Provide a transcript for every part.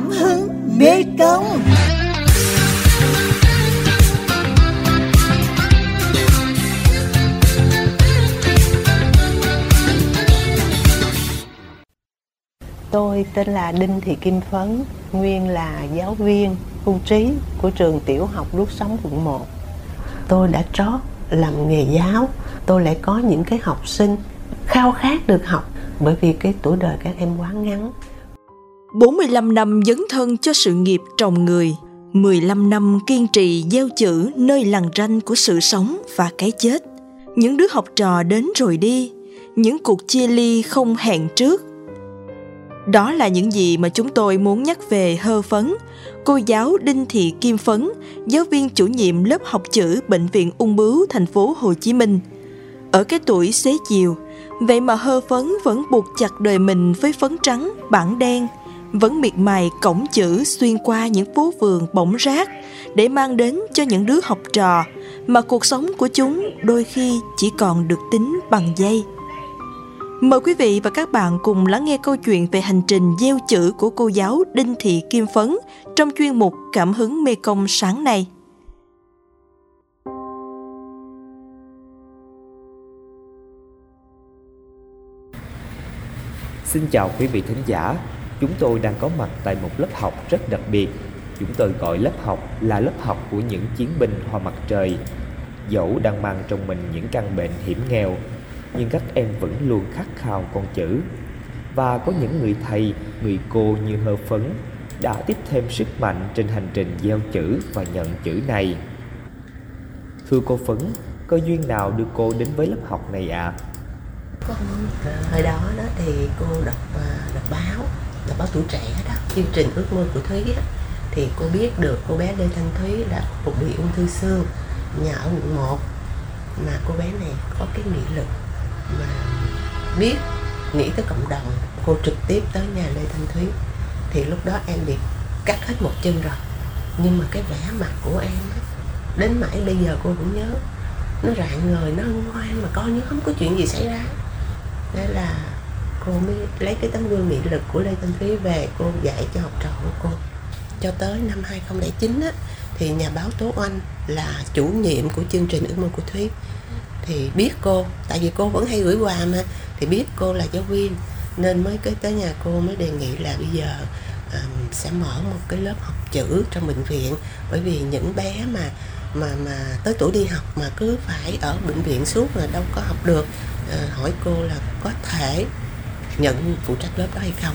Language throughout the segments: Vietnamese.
Cảm hứng mê công Tôi tên là Đinh Thị Kim Phấn, nguyên là giáo viên hưu trí của trường tiểu học Đuốc Sống quận 1. Tôi đã trót làm nghề giáo, tôi lại có những cái học sinh khao khát được học bởi vì cái tuổi đời các em quá ngắn. 45 năm dấn thân cho sự nghiệp trồng người, 15 năm kiên trì gieo chữ nơi lằn ranh của sự sống và cái chết. Những đứa học trò đến rồi đi, những cuộc chia ly không hẹn trước. Đó là những gì mà chúng tôi muốn nhắc về hơ phấn, cô giáo Đinh Thị Kim Phấn, giáo viên chủ nhiệm lớp học chữ Bệnh viện Ung bướu thành phố Hồ Chí Minh. Ở cái tuổi xế chiều, vậy mà hơ phấn vẫn buộc chặt đời mình với phấn trắng, bảng đen, vẫn miệt mài cổng chữ xuyên qua những phố vườn bỗng rác để mang đến cho những đứa học trò mà cuộc sống của chúng đôi khi chỉ còn được tính bằng dây. Mời quý vị và các bạn cùng lắng nghe câu chuyện về hành trình gieo chữ của cô giáo Đinh Thị Kim Phấn trong chuyên mục Cảm hứng Mê Công sáng nay. Xin chào quý vị thính giả, chúng tôi đang có mặt tại một lớp học rất đặc biệt. Chúng tôi gọi lớp học là lớp học của những chiến binh hoa mặt trời. Dẫu đang mang trong mình những căn bệnh hiểm nghèo, nhưng các em vẫn luôn khát khao con chữ. Và có những người thầy, người cô như hơ phấn đã tiếp thêm sức mạnh trên hành trình gieo chữ và nhận chữ này. Thưa cô Phấn, có duyên nào đưa cô đến với lớp học này ạ? À? Con hồi đó đó thì cô đọc à, đọc báo, tờ báo tuổi trẻ đó, chương trình ước mơ của Thúy đó, thì cô biết được cô bé Lê Thanh Thúy đã phục bị ung thư xương nhà ở quận một. Mà cô bé này có cái nghị lực mà biết nghĩ tới cộng đồng. Cô trực tiếp tới nhà Lê Thanh Thúy. Thì lúc đó em bị cắt hết một chân rồi. Nhưng mà cái vẻ mặt của em đó, đến mãi bây giờ cô cũng nhớ. Nó rạng ngời nó ngoan mà coi như không có chuyện gì xảy ra. Thế là cô mới lấy cái tấm gương nghị lực của Lê Thanh Thúy về cô dạy cho học trò của cô. Cho tới năm 2009 á, thì nhà báo Tố Oanh là chủ nhiệm của chương trình ước mơ của Thúy. Thì biết cô tại vì cô vẫn hay gửi quà mà thì biết cô là giáo viên nên mới cái tới nhà cô mới đề nghị là bây giờ um, sẽ mở một cái lớp học chữ trong bệnh viện. Bởi vì những bé mà mà mà tới tuổi đi học mà cứ phải ở bệnh viện suốt là đâu có học được. À, hỏi cô là có thể nhận phụ trách lớp đó hay không?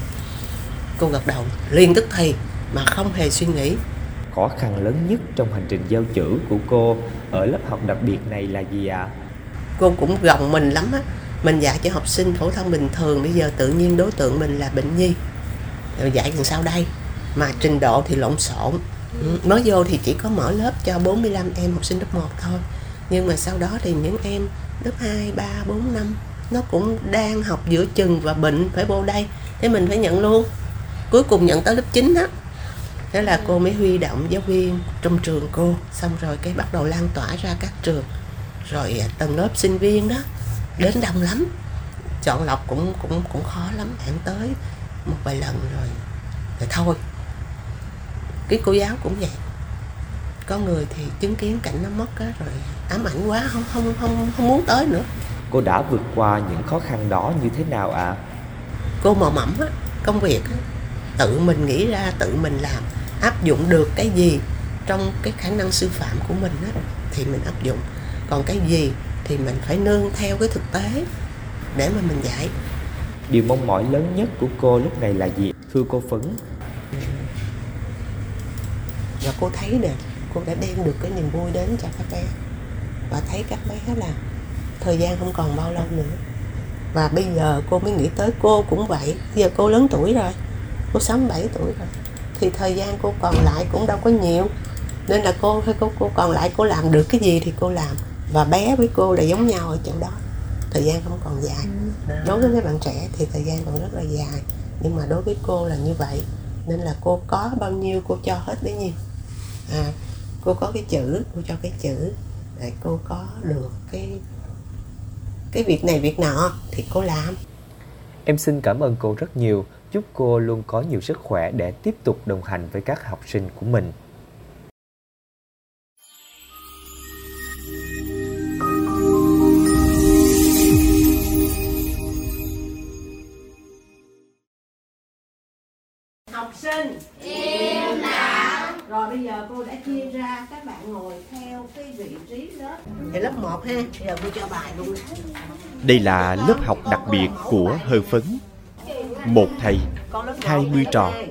Cô gật đầu liên tức thì mà không hề suy nghĩ. Khó khăn lớn nhất trong hành trình giao chữ của cô ở lớp học đặc biệt này là gì ạ? À? cô cũng gồng mình lắm á. Mình dạy cho học sinh phổ thông bình thường bây giờ tự nhiên đối tượng mình là bệnh nhi. Rồi dạy làm sao đây? Mà trình độ thì lộn xộn. Ừ, mới vô thì chỉ có mở lớp cho 45 em học sinh lớp 1 thôi. Nhưng mà sau đó thì những em lớp 2, 3, 4, 5 nó cũng đang học giữa chừng và bệnh, phải vô đây. Thế mình phải nhận luôn. Cuối cùng nhận tới lớp 9 á. Thế là cô mới huy động giáo viên trong trường cô. Xong rồi cái bắt đầu lan tỏa ra các trường. Rồi à, tầng lớp sinh viên đó, đến đông lắm. Chọn lọc cũng cũng cũng khó lắm. Hạn tới một vài lần rồi rồi thôi. Cái cô giáo cũng vậy. Có người thì chứng kiến cảnh nó mất á, rồi ám ảnh quá, không không không không muốn tới nữa cô đã vượt qua những khó khăn đó như thế nào ạ? À? cô mò mẫm á công việc á. Tự mình nghĩ ra tự mình làm. Áp dụng được cái gì trong cái khả năng sư phạm của mình á thì mình áp dụng. Còn cái gì thì mình phải nương theo cái thực tế để mà mình dạy. Điều mong mỏi lớn nhất của cô lúc này là gì? Thưa cô phấn. Và cô thấy nè cô đã đem được cái niềm vui đến cho các bé. Và thấy các bé là thời gian không còn bao lâu nữa. Và bây giờ cô mới nghĩ tới cô cũng vậy bây giờ cô lớn tuổi rồi cô 67 tuổi rồi thì thời gian cô còn lại cũng đâu có nhiều. Nên là cô cô cô còn lại cô làm được cái gì thì cô làm. Và bé với cô là giống nhau ở chỗ đó. Thời gian không còn dài. Đối với mấy bạn trẻ thì thời gian còn rất là dài. Nhưng mà đối với cô là như vậy. Nên là cô có bao nhiêu cô cho hết bấy nhiêu. À, cô có cái chữ cô cho cái chữ. Để cô có được cái cái việc này, việc nọ, thì cô làm em xin cảm ơn cô rất nhiều Chúc cô luôn có nhiều sức khỏe để tiếp tục đồng hành với các học sinh của mình. Bây giờ cô đã chia ra các bạn ngồi theo cái vị trí lớp thì lớp 1 ha giờ cô cho bài luôn Đây là lớp học đặc biệt của Hơ Phấn. Một thầy, Con lớp một, 20 lớp trò, hai.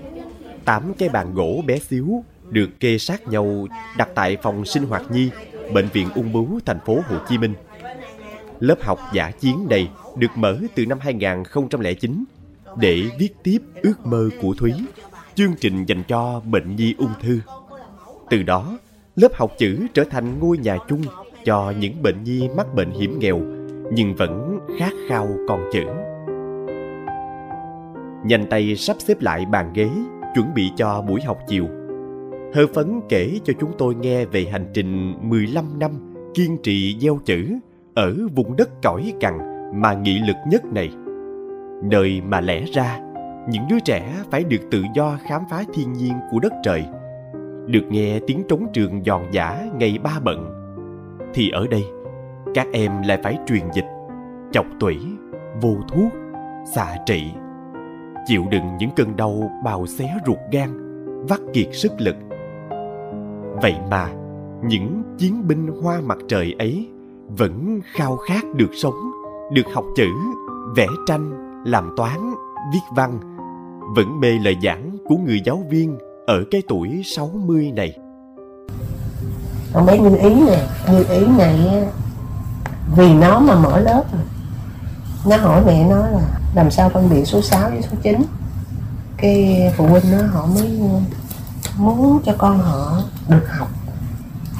8 cái bàn gỗ bé xíu được kê sát nhau đặt tại phòng sinh hoạt nhi, Bệnh viện Ung bướu thành phố Hồ Chí Minh. Lớp học giả chiến này được mở từ năm 2009 để viết tiếp ước mơ của Thúy, chương trình dành cho bệnh nhi ung thư. Từ đó, lớp học chữ trở thành ngôi nhà chung cho những bệnh nhi mắc bệnh hiểm nghèo nhưng vẫn khát khao con chữ. Nhanh tay sắp xếp lại bàn ghế, chuẩn bị cho buổi học chiều. Hơ phấn kể cho chúng tôi nghe về hành trình 15 năm kiên trì gieo chữ ở vùng đất cõi cằn mà nghị lực nhất này. Nơi mà lẽ ra, những đứa trẻ phải được tự do khám phá thiên nhiên của đất trời, được nghe tiếng trống trường giòn giả ngày ba bận. Thì ở đây, các em lại phải truyền dịch, chọc tủy, vô thuốc, xạ trị, chịu đựng những cơn đau bào xé ruột gan, vắt kiệt sức lực. Vậy mà, những chiến binh hoa mặt trời ấy vẫn khao khát được sống, được học chữ, vẽ tranh, làm toán, viết văn, vẫn mê lời giảng của người giáo viên ở cái tuổi 60 này. con bé như ý nè như ý này vì nó mà mở lớp rồi. nó hỏi mẹ nó là, làm sao phân biệt số 6 với số 9 cái phụ huynh nó họ mới muốn cho con họ được học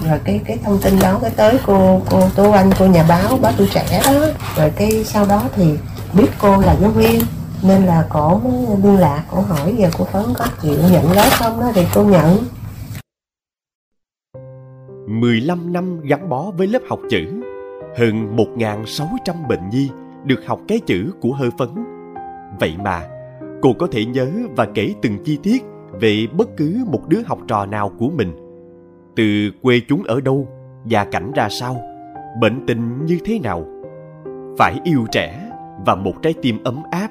rồi cái cái thông tin đó cái tới cô cô Tô Anh, cô nhà báo báo tuổi trẻ đó rồi cái sau đó thì biết cô là giáo viên nên là cổ mới liên lạc cổ hỏi giờ cô phấn có chịu nhận lớp không đó thì cô nhận 15 năm gắn bó với lớp học chữ, hơn 1.600 bệnh nhi được học cái chữ của hơ phấn. Vậy mà, cô có thể nhớ và kể từng chi tiết về bất cứ một đứa học trò nào của mình. Từ quê chúng ở đâu, gia cảnh ra sao, bệnh tình như thế nào. Phải yêu trẻ và một trái tim ấm áp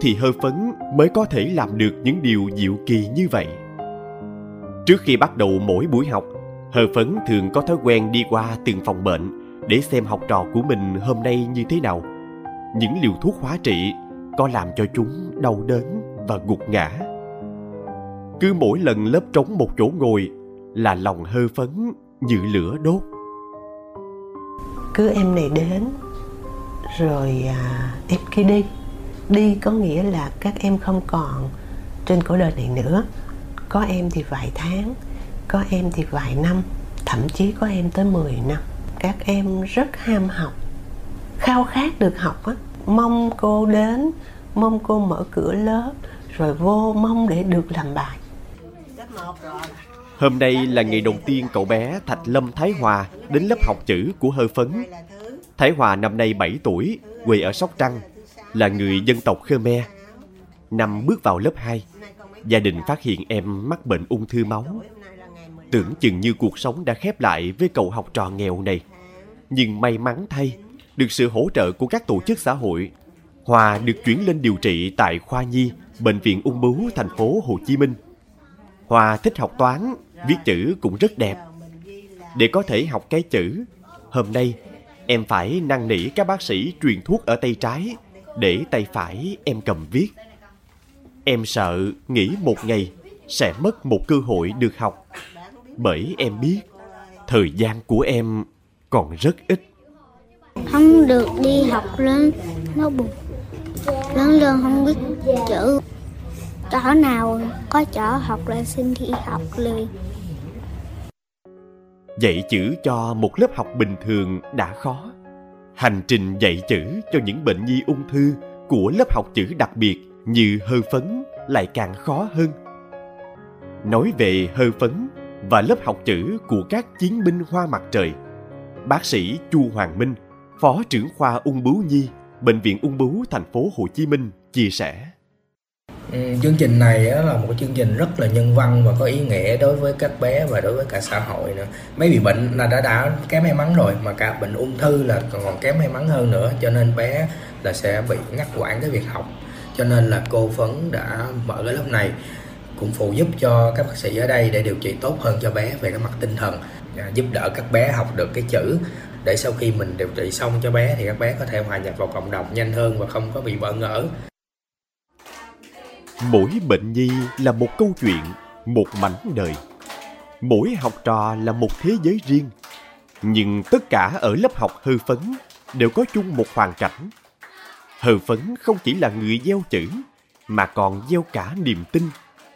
thì hơ phấn mới có thể làm được những điều diệu kỳ như vậy. Trước khi bắt đầu mỗi buổi học, hơ phấn thường có thói quen đi qua từng phòng bệnh để xem học trò của mình hôm nay như thế nào. Những liều thuốc hóa trị có làm cho chúng đau đớn và gục ngã. Cứ mỗi lần lớp trống một chỗ ngồi là lòng hơ phấn như lửa đốt. cứ em này đến rồi à, em kia đi đi có nghĩa là các em không còn trên cõi đời này nữa. Có em thì vài tháng có em thì vài năm thậm chí có em tới 10 năm. Các em rất ham học khao khát được học á. Mong cô đến mong cô mở cửa lớp rồi vô mong để được làm bài. Hôm nay là ngày đầu tiên cậu bé Thạch Lâm Thái Hòa đến lớp học chữ của Hơ Phấn. Thái Hòa năm nay 7 tuổi, quê ở Sóc Trăng, là người dân tộc Khmer. Năm bước vào lớp 2, gia đình phát hiện em mắc bệnh ung thư máu. Tưởng chừng như cuộc sống đã khép lại với cậu học trò nghèo này. Nhưng may mắn thay, được sự hỗ trợ của các tổ chức xã hội, Hòa được chuyển lên điều trị tại khoa nhi, bệnh viện ung bướu thành phố Hồ Chí Minh. Hòa thích học toán, viết chữ cũng rất đẹp. Để có thể học cái chữ, hôm nay em phải năn nỉ các bác sĩ truyền thuốc ở tay trái để tay phải em cầm viết. Em sợ nghỉ một ngày sẽ mất một cơ hội được học. Bởi em biết thời gian của em còn rất ít. không được đi học lên nó buồn lớn lên không biết chữ chỗ nào có chỗ học là xin đi học liền Dạy chữ cho một lớp học bình thường đã khó. Hành trình dạy chữ cho những bệnh nhi ung thư của lớp học chữ đặc biệt như hơ phấn lại càng khó hơn. Nói về hơ phấn và lớp học chữ của các chiến binh hoa mặt trời, bác sĩ Chu Hoàng Minh, phó trưởng khoa ung bướu nhi, bệnh viện ung bướu thành phố Hồ Chí Minh chia sẻ. Ừ, chương trình này là một chương trình rất là nhân văn và có ý nghĩa đối với các bé và đối với cả xã hội nữa. Mấy bị bệnh là đã đã kém may mắn rồi, mà cả bệnh ung thư là còn kém may mắn hơn nữa, cho nên bé là sẽ bị ngắt quãng cái việc học. Cho nên là cô phấn đã mở cái lớp này, cũng phụ giúp cho các bác sĩ ở đây để điều trị tốt hơn cho bé về cái mặt tinh thần à, giúp đỡ các bé học được cái chữ. Để sau khi mình điều trị xong cho bé thì các bé có thể hòa nhập vào cộng đồng nhanh hơn và không có bị bỡ ngỡ. Mỗi bệnh nhi là một câu chuyện, một mảnh đời. Mỗi học trò là một thế giới riêng. Nhưng tất cả ở lớp học hư phấn đều có chung một hoàn cảnh. Hư phấn không chỉ là người gieo chữ, mà còn gieo cả niềm tin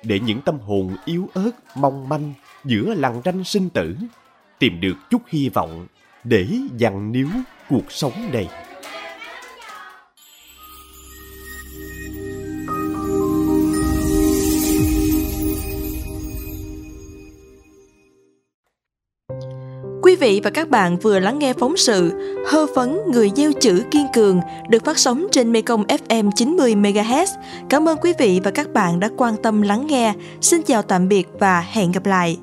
để những tâm hồn yếu ớt, mong manh giữa lằn ranh sinh tử tìm được chút hy vọng để dằn níu cuộc sống này. Quý vị và các bạn vừa lắng nghe phóng sự Hơ phấn người gieo chữ kiên cường được phát sóng trên Mekong FM 90 MHz. Cảm ơn quý vị và các bạn đã quan tâm lắng nghe. Xin chào tạm biệt và hẹn gặp lại.